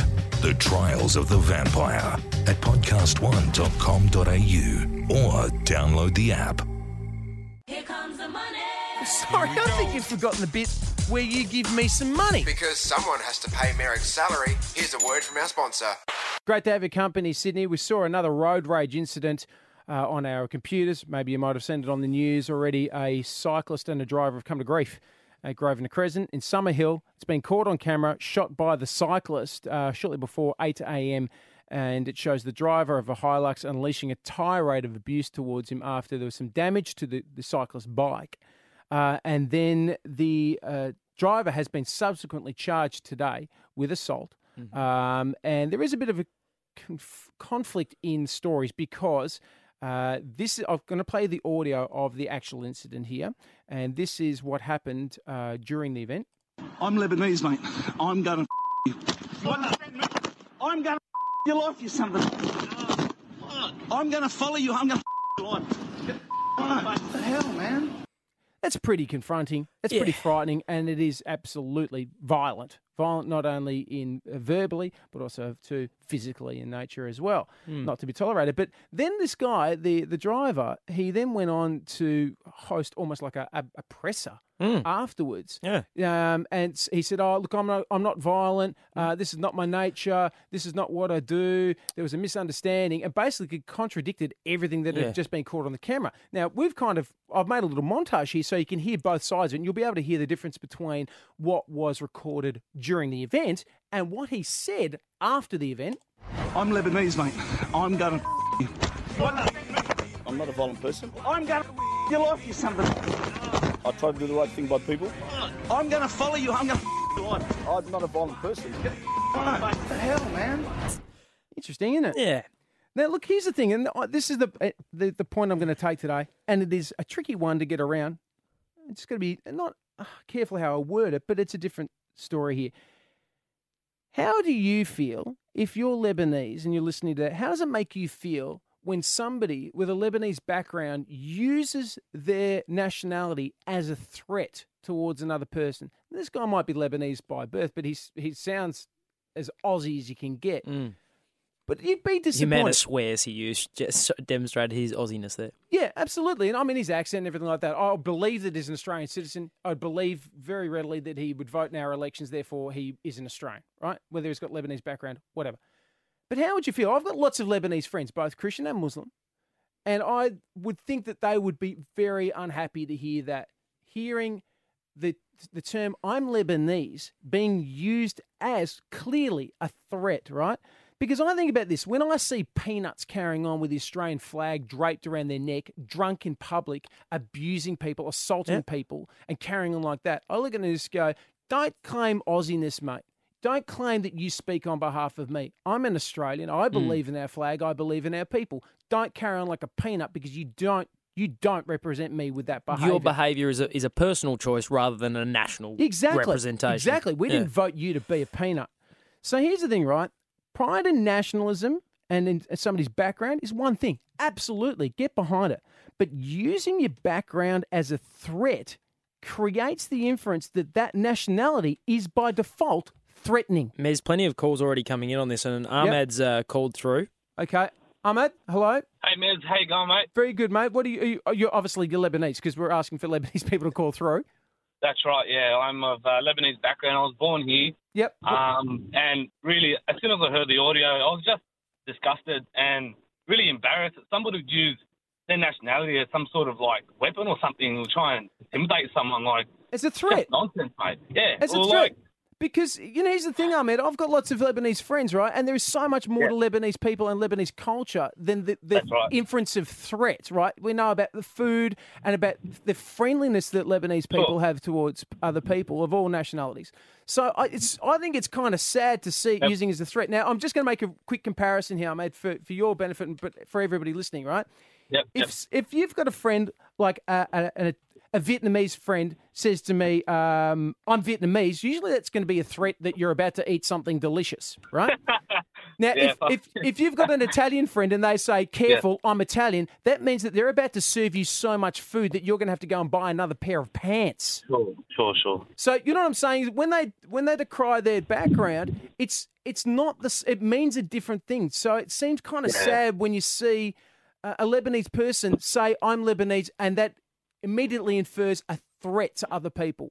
The Trials of the Vampire at podcast1.com.au or download the app. Sorry, I think you've forgotten the bit where you give me some money. Because someone has to pay Merrick's salary, here's a word from our sponsor. Great to have your company, Sydney. We saw another road rage incident uh, on our computers. Maybe you might have seen it on the news already. A cyclist and a driver have come to grief at Grosvenor Crescent in Summer Hill. It's been caught on camera, shot by the cyclist uh, shortly before 8 a.m. And it shows the driver of a Hilux unleashing a tirade of abuse towards him after there was some damage to the, the cyclist's bike. Uh, and then the uh, driver has been subsequently charged today with assault. Um, and there is a bit of a conf- conflict in stories because uh, this I'm going to play the audio of the actual incident here, and this is what happened uh, during the event. I'm Lebanese, mate. I'm gonna f- you. You understand me? I'm gonna f- your life, you son of a. I'm gonna follow you. I'm gonna f- your life. What the hell, man? That's pretty confronting. That's pretty frightening, and it is absolutely violent. Violent not only in uh, verbally, but also to physically in nature as well. Hmm. Not to be tolerated. But then this guy, the the driver, he then went on to host almost like a, a, a presser afterwards. Hmm. Yeah. Um, and he said, "Oh, look, I'm not, I'm not violent. Uh, this is not my nature. This is not what I do. There was a misunderstanding, and basically contradicted everything that Yeah. had just been caught on the camera. Now we've kind of, I've made a little montage here so you can hear both sides, and you'll be able to hear the difference between what was recorded during the event and what he said after the event. I'm Lebanese, mate. I'm gonna you. I'm not a violent person. I'm gonna f- your life, you son of a. I try to do the right thing by people. I'm gonna follow you. I'm gonna f- your. I'm not a violent person. What the hell, man? Interesting, isn't it? Yeah. Now, look, here's the thing, and this is the uh, the, the point I'm going to take today, and it is a tricky one to get around. It's going to be not uh, careful how I word it, but it's a different story here. How do you feel if you're Lebanese and you're listening to that? How does it make you feel when somebody with a Lebanese background uses their nationality as a threat towards another person? This guy might be Lebanese by birth, but he's, he sounds as Aussie as you can get. Mm. But you'd be The disappointed. amount of swears he used just demonstrated his Aussiness there. Yeah, absolutely. And I mean, his accent and everything like that. I believe that he's an Australian citizen. I believe very readily that he would vote in our elections, therefore, he is an Australian, right? Whether he's got Lebanese background, whatever. But how would you feel? I've got lots of Lebanese friends, both Christian and Muslim. And I would think that they would be very unhappy to hear that. Hearing the, the term I'm Lebanese being used as clearly a threat, right? Because I think about this when I see peanuts carrying on with the Australian flag draped around their neck, drunk in public, abusing people, assaulting people, and carrying on like that, I look at it and just go, don't claim Aussiness, mate. Don't claim that you speak on behalf of me. I'm an Australian. I mm. believe in our flag. I believe in our people. Don't carry on like a peanut because you don't you don't represent me with that behaviour. Your behaviour is a, is a personal choice rather than a national Exactly. representation. Exactly. We Yeah. didn't vote you to be a peanut. So here's the thing, right? Pride in nationalism and in somebody's background is one thing. Absolutely. Get behind it. But using your background as a threat creates the inference that that nationality is by default threatening. There's plenty of calls already coming in on this, and Ahmed's uh, called through. Okay. Ahmed, hello. Hey, Miz, how you going, mate? Very good, mate. What are you? Are you you're obviously you're Lebanese because we're asking for [LAUGHS] Lebanese people to call through. That's right, yeah. I'm of uh, Lebanese background. I was born here. Yep. Um, and really, as soon as I heard the audio, I was just disgusted and really embarrassed that somebody would use their nationality as some sort of like weapon or something to try and intimidate someone. Like it's a threat. nonsense, mate. Yeah. It's a Well, threat. like, Because you know, here's the thing, Ahmed. I've got lots of Lebanese friends, right? And there is so much more to Lebanese people and Lebanese culture than the, the right. inference of threat, right? We know about the food and about the friendliness that Lebanese people have towards other people of all nationalities. So I, it's, I think it's kind of sad to see it Yep. using as a threat. Now, I'm just going to make a quick comparison here, Ahmed, for, for your benefit, and but for everybody listening, right? Yep, If if you've got a friend like a, a, a, Vietnamese friend says to me, um, "I'm Vietnamese," usually that's going to be a threat that you're about to eat something delicious, right? [LAUGHS] now, Yeah, if, if if you've got an Italian friend and they say, "Careful, I'm Italian," that means that they're about to serve you so much food that you're going to have to go and buy another pair of pants. Sure, sure, sure. So you know what I'm saying? When they when they decry their background, it's it's not this. It means a different thing. So it seems kind of Yeah. sad when you see a Lebanese person say, "I'm Lebanese," and that immediately infers a threat to other people.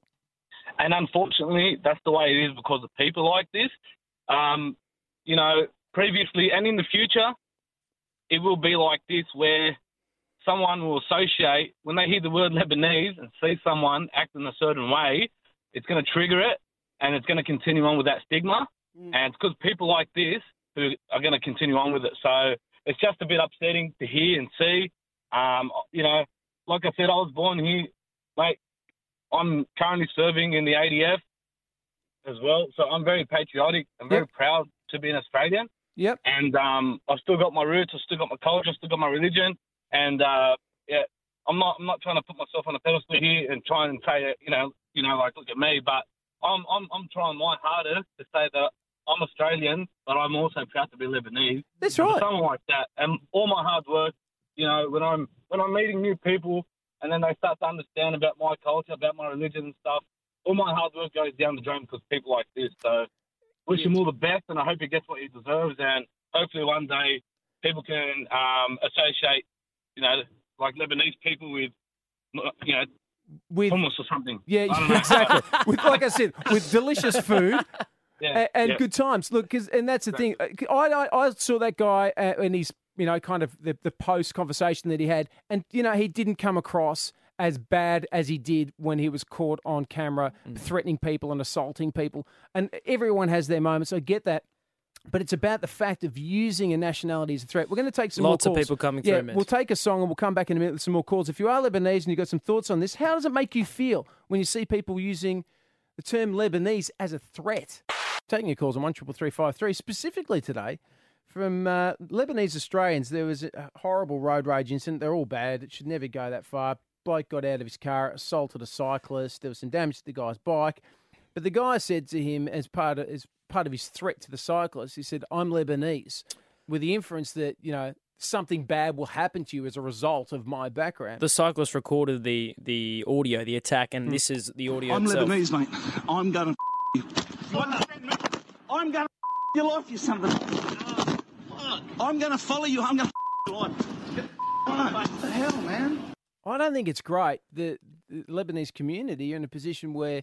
And unfortunately, that's the way it is because of people like this. Um, you know, previously and in the future, it will be like this where someone will associate, when they hear the word Lebanese and see someone act in a certain way, it's going to trigger it, and it's going to continue on with that stigma. And it's because people like this who are going to continue on with it. So it's just a bit upsetting to hear and see. Um, you know, like I said, I was born here, mate. I'm currently serving in the ADF as well, so I'm very patriotic. I'm very proud to be an Australian. Yep. And um, I've still got my roots. I've still got my culture. I've still got my religion. And uh, yeah, I'm not. I'm not trying to put myself on a pedestal here and try and say, you know, you know, like look at me. But I'm I'm I'm trying my hardest to say that I'm Australian, but I'm also proud to be Lebanese. That's right. Someone like that, and all my hard work. You know, when I'm when I'm meeting new people, and then they start to understand about my culture, about my religion and stuff. All my hard work goes down the drain because people like this. So, wish him all the best, and I hope he gets what he deserves. And hopefully, one day, people can um, associate, you know, like Lebanese people with, you know, with hummus or something. Yeah, I don't [LAUGHS] know. exactly. with like I said, with delicious food. Yeah, and yeah. good times. Look, 'cause- and that's the thing. I, I I saw that guy uh, and he's you know kind of the, the post conversation that he had, and you know he didn't come across as bad as he did when he was caught on camera Mm. threatening people and assaulting people. And everyone has their moments. I get that. But it's about the fact of using a nationality as a threat. We're going to take some Lots of people coming yeah, through. We'll take a song and we'll come back in a minute with some more calls. If you are Lebanese and you've got some thoughts on this, how does it make you feel when you see people using the term Lebanese as a threat? Taking your calls on one triple three five three specifically today from uh, Lebanese Australians. There was a horrible road rage incident. They're all bad. It should never go that far. Bloke got out of his car, assaulted a cyclist. There was some damage to the guy's bike. But the guy said to him, as part of as part of his threat to the cyclist, he said, "I'm Lebanese," with the inference that you know something bad will happen to you as a result of my background. The cyclist recorded the the audio, the attack, and this is the audio I'm itself. Lebanese, mate. I'm gonna you. I'm gonna your life, you son of a. I'm gonna follow you. I'm gonna your life. What the hell, man? I don't think it's great that the Lebanese community are in a position where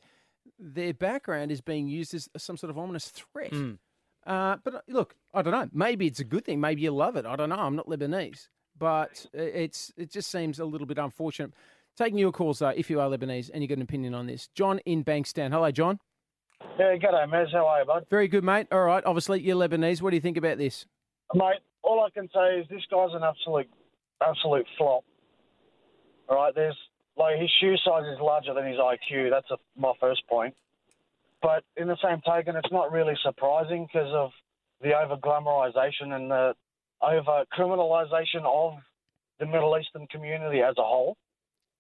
their background is being used as some sort of ominous threat. Mm. Uh, but uh, look, I don't know. Maybe it's a good thing. Maybe you love it. I don't know. I'm not Lebanese, but uh, it's it just seems a little bit unfortunate. Taking your calls though, if you are Lebanese and you got an opinion on this, John in Bankstown. Hello, John. Yeah, g'day, Mez. How are you, bud? Very good, mate. All right. Obviously, you're Lebanese. What do you think about this? Mate, all I can say is this guy's an absolute, absolute flop. All right, there's like his shoe size is larger than his IQ. That's a, my first point. But in the same token, it's not really surprising because of the over glamorization and the over criminalization of the Middle Eastern community as a whole.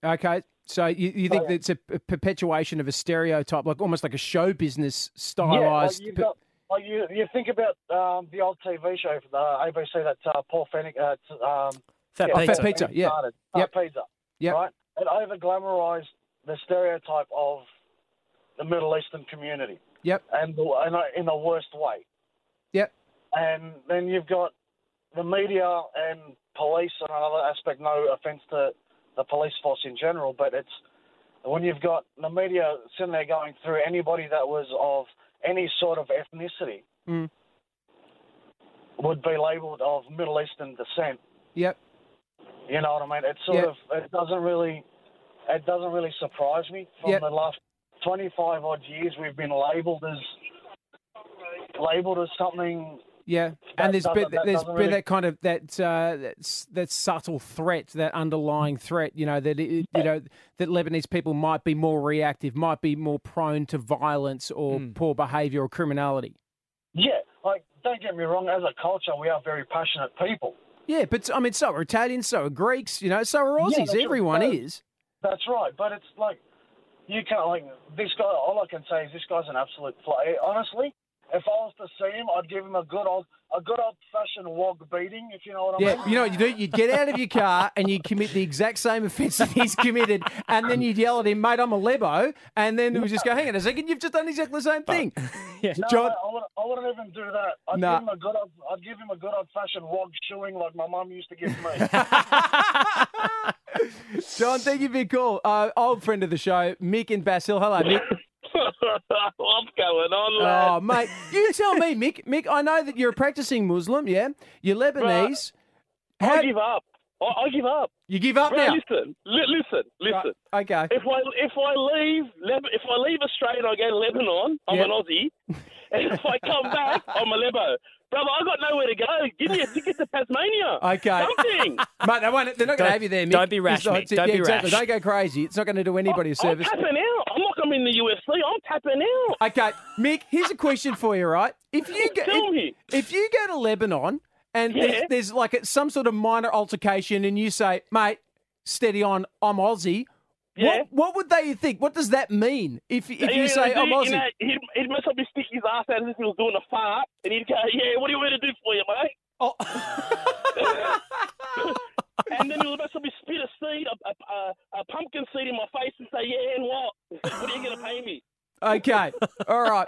Okay. So you, you think that it's a, a perpetuation of a stereotype, like almost like a show business Yeah, like stylized. you've got, like you, you think about um, the old TV show for the ABC that uh, Paul Fenech, uh, t- um, Fat yeah, Pizza. Fat Pizza, yeah. started. Fat Yep. Pizza. Yep. Right? It over glamorized the stereotype of the Middle Eastern community, Yep. and the, and uh, in the worst way. Yep. And then you've got the media and police and another aspect. No offense to the police force in general, but it's when you've got the media sitting there going through anybody that was of any sort of ethnicity Mm. would be labelled of Middle Eastern descent. Yep. You know what I mean? It sort Yeah. of it doesn't really it doesn't really surprise me. From Yep. the last twenty five odd years, we've been labelled as labelled as something. Yeah, and there's been there's been really- that kind of that uh, that that subtle threat, that underlying threat. You know that it, you know that Lebanese people might be more reactive, might be more prone to violence or Hmm. poor behaviour or criminality. Yeah, like don't get me wrong. As a culture, we are very passionate people. Yeah, but I mean, so are Italians, so are Greeks. You know, so are Aussies. right. Everyone No, is. That's right, but it's like you can't like this guy. All I can say is this guy's an absolute fly. Honestly, if I was to see him, I'd give him a good old a good old fashioned wog beating. If you know what I Yeah, mean. you know what you do? You'd get out of your car and you'd commit the exact same offence that he's committed, and then you'd yell at him, mate, I'm a lebo, and then we just go, hang on a second, you've just done exactly the same thing. [LAUGHS] No, John, I, would, I wouldn't even do that. I'd Nah. give him a good old, I'd give him a good old fashioned wog shoeing like my mum used to give me. [LAUGHS] John, thank you for your call. Uh, old friend of the show, Mick and Bass Hill. Hello, Mick. What's going on, Oh, mate, you tell me, Mick. Mick, I know that you're a practicing Muslim, yeah? You're Lebanese. I give up. I, I give up. You give up Bro, now? Listen, li- listen, listen. Okay. If I if I leave if I leave Australia and I go to Lebanon, I'm Yep. an Aussie. and if I come back, I'm a Lebo. Brother, I got nowhere to go. Give me a ticket to Tasmania. [LAUGHS] Okay. Something. [LAUGHS] Mate, they won't, they're not going to have you there, Mick. don't be rash, It's not- Mick. Don't yeah, be exactly. rash. Don't go crazy. It's not going to do anybody a I'm service. tapping out. I'm not coming in the UFC. I'm tapping out. Okay, Mick, here's a question for you, right? If you go, Tell if, me. if you go to Lebanon and there's, Yeah. there's like some sort of minor altercation and you say, mate, steady on, I'm Aussie, Yeah. what, what would they think? What does that mean if, if Yeah, you say, I'm Aussie? You know, he'd, he'd mess up his stick his ass out as if he was doing a fart, and he'd go, "Yeah, what do you want me to do for you, mate?" Oh. [LAUGHS] [LAUGHS] and then he'll mess up his spit a seed, a, a, a, a pumpkin seed in my face, and say, "Yeah, and what? What are you going to pay me?" Okay. [LAUGHS] All right.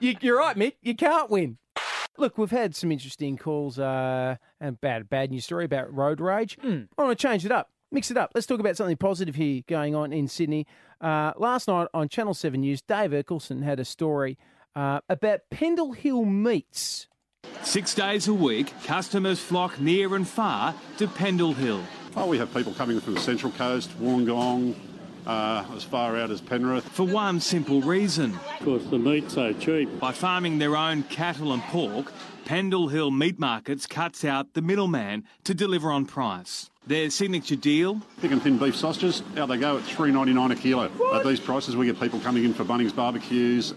You, you're right, Mick. You can't win. Look, we've had some interesting calls uh, and bad bad news story about road rage. I want to change it up, mix it up. Let's talk about something positive here going on in Sydney. Uh, last night on Channel Seven News, Dave Erkelson had a story uh, about Pendle Hill Meats. Six days a week, customers flock near and far to Pendle Hill. Oh, we have people coming from the Central Coast, Wollongong, uh, as far out as Penrith. For one simple reason. Because the meat's so cheap. By farming their own cattle and pork, Pendle Hill Meat Markets cuts out the middleman to deliver on price. Their signature deal Thick and thin beef sausages, out they go at three ninety nine a kilo. At these prices, we get people coming in for Bunnings barbecues.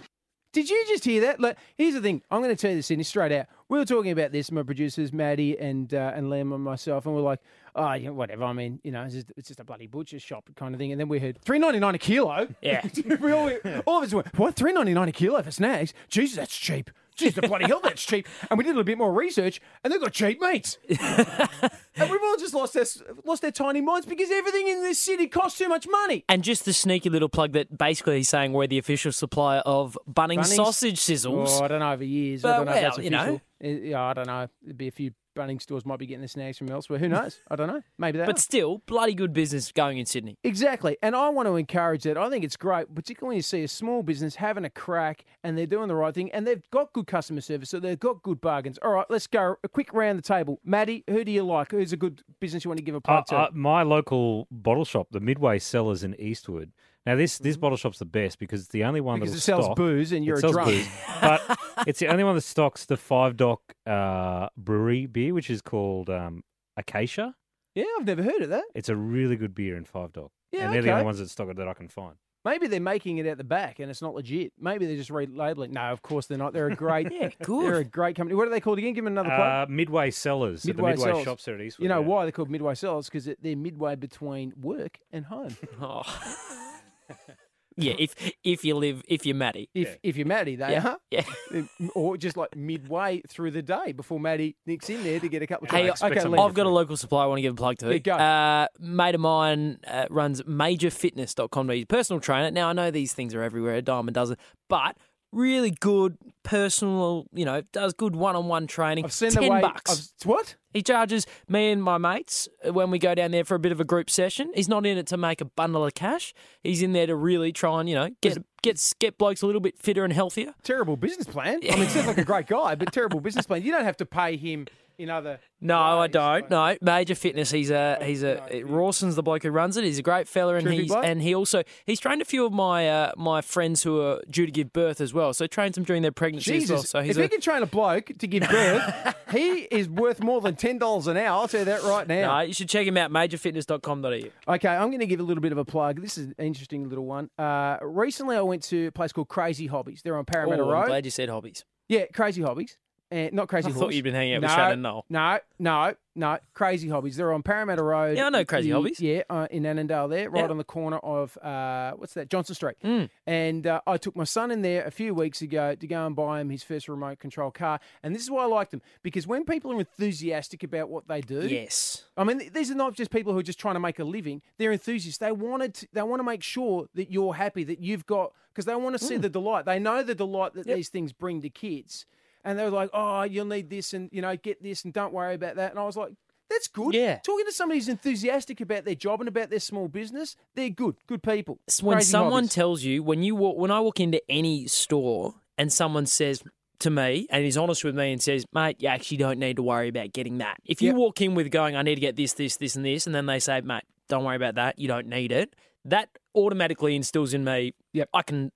Did you just hear that? Look, here's the thing. I'm going to tell you this, Sydney, straight out. We were talking about this, my producers, Maddie and uh, and Liam and myself, and we're like, oh, yeah, whatever. I mean, you know, it's just, it's just a bloody butcher's shop kind of thing. And then we heard three ninety nine a kilo. Yeah. [LAUGHS] we all, all of us went, what? Three ninety nine a kilo for snacks? Jesus, that's cheap. Jeez, the bloody hell, that's cheap. And we did a little bit more research, and they've got cheap meats. [LAUGHS] and we've all just lost their lost their tiny minds because everything in this city costs too much money. And just the sneaky little plug that basically he's saying we're the official supplier of Bunnings, Bunnings? sausage sizzles. Oh, I don't know over years. But, I don't know if well, that's you know. official. Uh, Yeah, I don't know. There'd be a few Bunnings stores might be getting the snacks from elsewhere. Who knows? I don't know. Maybe they But are. still, bloody good business going in Sydney. Exactly. And I want to encourage that. I think it's great, particularly when you see a small business having a crack and they're doing the right thing and they've got good customer service, so they've got good bargains. All right, let's go a quick round the table. Maddie, who do you like? Who's a good business you want to give a Uh, to? uh, my local bottle shop, the Midway Cellars in Eastwood. Now, this this bottle shop's the best because it's the only one. That sells stock, booze and you're it a sells drunk. booze, [LAUGHS] but it's the only one that stocks the Five Dock uh, Brewery beer, which is called um, Acacia. yeah, I've never heard of that. It's a really good beer in Five Dock, Yeah, and they're the okay. only ones that stock it that I can find. Maybe they're making it at the back and it's not legit. Maybe they're just relabeling. No, of course they're not. They're a great, [LAUGHS] Yeah, good. They're a great company. What are they called again? Give them another plug. Uh, Midway Cellars, at the Midway Cellars. shops there at Eastwood. You know yeah. why they're called Midway Cellars? Because they're midway between work and home. [LAUGHS] Oh. [LAUGHS] yeah, if if you live, if you're Maddie. If if you're Maddie, they Yeah, are. yeah. [LAUGHS] Or just like midway through the day before Maddie nicks in there to get a couple of Hey, drinks. I've got a local supplier I want to give a plug to. Yeah, go. Uh, mate of mine uh, runs majorfitness.com. He's a personal trainer. Now, I know these things are everywhere, a dime a dozen, but really good personal, you know, does good one on one training. I've seen 10 the way. bucks. I've, what? He charges me and my mates uh, when we go down there for a bit of a group session. He's not in it to make a bundle of cash. He's in there to really try and, you know, get get, get blokes a little bit fitter and healthier. Terrible business plan. I mean, sounds like a great guy, but terrible business plan. You don't have to pay him in other. No, I don't. No, Major Fitness. He's a he's a Rawson's the bloke who runs it. He's a great fella, and Terrific he's bloke. and he also he's trained a few of my uh, my friends who are due to give birth as well. So trains them during their pregnancy as well. So he's if he can train a bloke to give birth, [LAUGHS] he is worth more than ten dollars an hour. I'll tell you that right now. no, you should check him out. Majorfitness.com.au. Okay, I'm going to give a little bit of a plug. This is an interesting little one. Uh, recently, I went to a place called Crazy Hobbies. They're on Parramatta Oh, Road. I'm glad you said hobbies. Yeah, Crazy Hobbies. And not Crazy I thought you'd been hanging out with no, Shannon Noll. No, no, no. Crazy Hobbies. They're on Parramatta Road. Yeah, I know Crazy the- Hobbies. Yeah, uh, in Annandale there, right Yeah. on the corner of, uh, what's that, Johnson Street. Mm. And uh, I took my son in there a few weeks ago to go and buy him his first remote control car. And this is why I liked them, because when people are enthusiastic about what they do. Yes. I mean, these are not just people who are just trying to make a living. They're enthusiasts. They wanted to, they want to make sure that you're happy, that you've got because they want to see Mm. the delight. They know the delight that these things bring to kids, and they were like, "Oh, you'll need this, and you know, get this, and don't worry about that." And I was like, "That's good." Yeah. Talking to somebody who's enthusiastic about their job and about their small business, they're good, good people. when Crazy someone hobbies. tells you when you walk when I walk into any store and someone says to me and is honest with me and says, mate, you actually don't need to worry about getting that. If you walk in with going, I need to get this, this, this, and this, and then they say, mate, don't worry about that, you don't need it, that automatically instills in me, yep. I can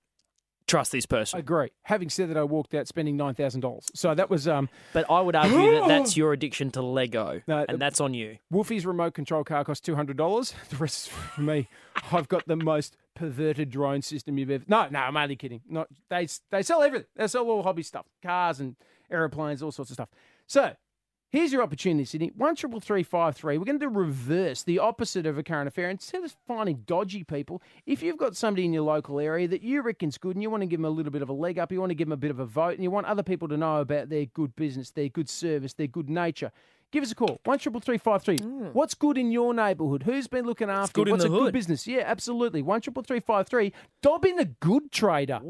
trust this person. I agree. Having said that, I walked out spending nine thousand dollars. So that was. um But I would argue that [GASPS] that's your addiction to Lego, No, and that's on you. Wolfie's remote control car cost two hundred dollars. [LAUGHS] The rest is for me. I've got the most perverted drone system you've ever. No, no, I'm only kidding. Not they. They sell everything. They sell all hobby stuff, cars and aeroplanes, all sorts of stuff. So. Here's your opportunity, Sydney. One triple three five three. We're going to reverse the opposite of a current affair. Instead of finding dodgy people, if you've got somebody in your local area that you reckon's good and you want to give them a little bit of a leg up, you want to give them a bit of a vote, and you want other people to know about their good business, their good service, their good nature, give us a call. One triple three five three. Hmm. What's good in your neighbourhood? Who's been looking after? good in What's the a good hood. business? Yeah, absolutely. One triple three five three. Dob in a good trader.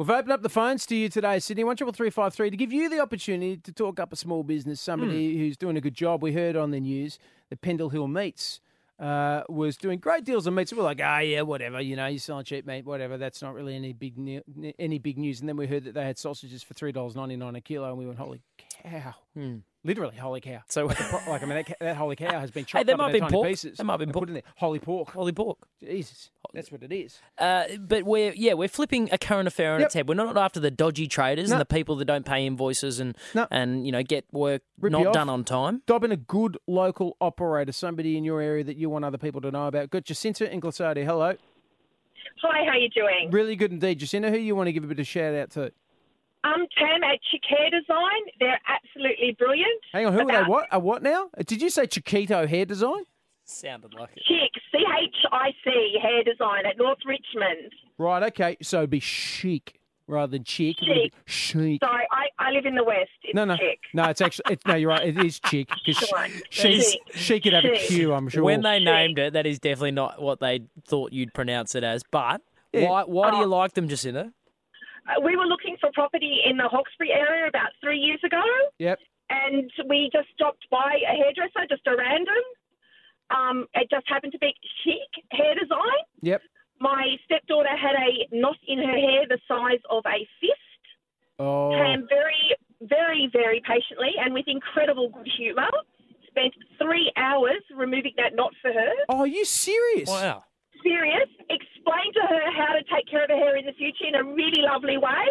We've opened up the phones to you today, Sydney. One triple three five three to give you the opportunity to talk up a small business, somebody who's doing a good job. We heard on the news that Pendle Hill Meats uh, was doing great deals on meats. We're like, ah, yeah, whatever. You know, you're selling cheap meat, whatever. That's not really any big ne- any big news. And then we heard that they had sausages for three dollars ninety nine a kilo, and we went, holy cow! Literally, holy cow! So, like, [LAUGHS] pro- like I mean, that, ca- that holy cow has been Hey, chopped that up might into be tiny pork. pieces. That might be and pork. Put in there, holy pork. Holy pork. Jesus, that's what it is. Uh, but we're yeah we're flipping a current affair on Yep. its head. We're not after the dodgy traders No. and the people that don't pay invoices and and you know get work Rip you not off. done on time. Dobbin, a good local operator, somebody in your area that you want other people to know about. Got Jacinta in Glossodia. Hello. Hi, how you doing? Really good indeed. Jacinta, who you want to give a bit of shout out to? I'm Tam at Chick Hair Design. They're absolutely brilliant. Hang on, who are they? What? A what now? Uh, Did you say Chiquito Hair Design? Sounded like it. Chic, C H I C Hair Design at North Richmond. Right, okay. So it'd be chic rather than chic. It would be chic. Sorry, I, I live in the West. It's No, no, Chick. no. It's actually it's, no. You're right. It is chic because Come she she could have a Chic. Q. I'm sure. When they named it, that is definitely not what they thought you'd pronounce it as. But Yeah. why why do Oh. you like them, Jacinta? Uh, we were looking for property in the Hawkesbury area about three years ago, Yep. and we just stopped by a hairdresser, just a random. Um, it just happened to be Chic Hair Design. Yep. My stepdaughter had a knot in her hair the size of a fist. Oh. Came very, very, very patiently and with incredible good humour. Spent three hours removing that knot for her. Oh, are you serious? Wow. Serious. Explained to her how to take care of her hair in the future in a really lovely way.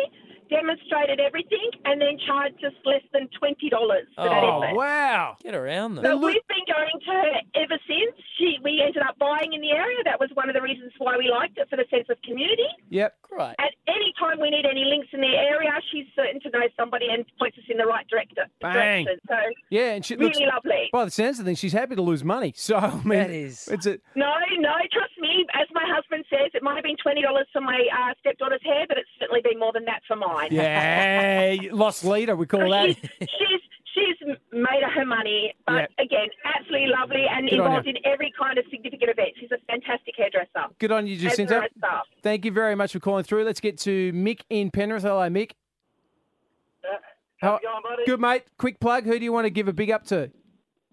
Demonstrated everything and then charged us less than twenty dollars for that Oh effort. wow! Get around them. So we've been going to her ever since. She, we ended up buying in the area. That was one of the reasons why we liked it for the sense of community. Yep. Great. At any time we need any links in the area, she's certain to know somebody and points us in the right director, Bang. direction. So Yeah, and she really looks lovely. By the sounds of things, she's happy to lose money. So I mean, That is- it's a No, no, trust me. As my husband says, it might have been twenty dollars for my uh, stepdaughter's hair, but it's certainly been more than that for mine. Yeah lost leader. We call that. she's she's made her money, but Yeah. again, absolutely lovely and Good involved in every kind of significant event. She's a fantastic hairdresser. Good on you, As the Jacinta. Thank you very much for calling through. Let's get to Mick in Penrith. Hello, Mick. How, going, buddy? Good, mate. Quick plug. Who do you want to give a big up to?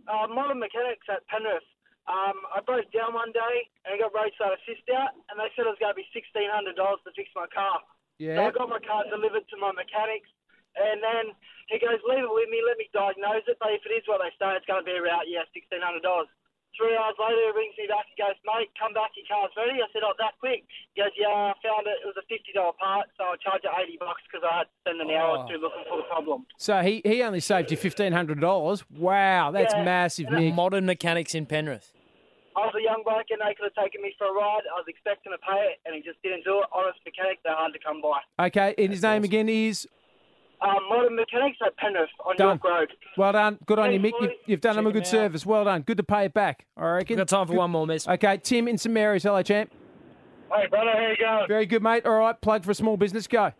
Uh, modern mechanics at Penrith. Um, I broke down one day and I got roadside assist out, and they said it was going to be sixteen hundred dollars to fix my car. So Yeah. I got my car delivered to my mechanics, and then he goes, "Leave it with me, let me diagnose it." But if it is what they say, it's going to be around yeah, sixteen hundred dollars. Three hours later, he rings me back and goes, "Mate, come back, your car's ready." I said, "Oh, that quick?" He goes, "Yeah, I found it. It was a fifty dollar part, so I charge you eighty bucks because I had to spend an hour oh. or two looking for the problem." So he, he only saved you fifteen hundred dollars. Wow, that's Yeah. massive, Mick. Modern mechanics in Penrith. I was a young bloke and they could have taken me for a ride. I was expecting to pay it and he just didn't do it. Honest mechanics, they're hard to come by. Okay, and his name again is. Um, modern mechanics at Penrith on Done. York Road. Well done. Good on you, Mick. You've, you've done him a Check good 'em out. service. Well done. Good to pay it back. I reckon. Got time for one more, miss. Okay, Tim in St Mary's. Hello, champ. Hey, brother, how you going? Very good, mate. All right, plug for a small business. Go.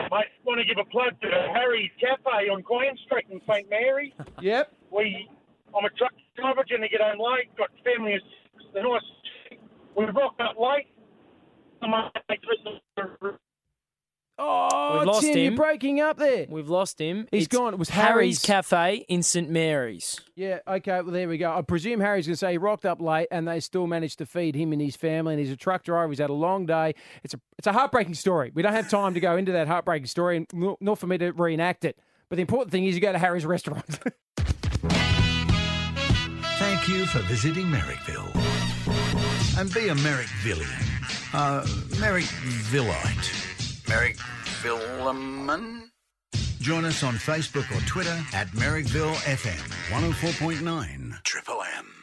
Mate, want to give a plug to Harry's Cafe on Queen Street in St Mary. [LAUGHS] Yep. We, I'm a truck driver, going to get home late. Got family of six. The nice. We rock up late. My mate Oh, We've lost Tim, him. you're breaking up there. We've lost him. He's It's gone. It was Harry's Harry's. Cafe in St Mary's. Yeah, okay, well, there we go. I presume Harry's going to say he rocked up late and they still managed to feed him and his family. And he's a truck driver. He's had a long day. It's a, it's a heartbreaking story. We don't have time to go into that heartbreaking story, and nor, nor for me to reenact it. But the important thing is you go to Harry's restaurant. [LAUGHS] Thank you for visiting Merrickville. And be a Merrickvillian. Uh, Merrickvillite. Merrickvillaman? Join us on Facebook or Twitter at Merrickville FM 104.9 Triple M.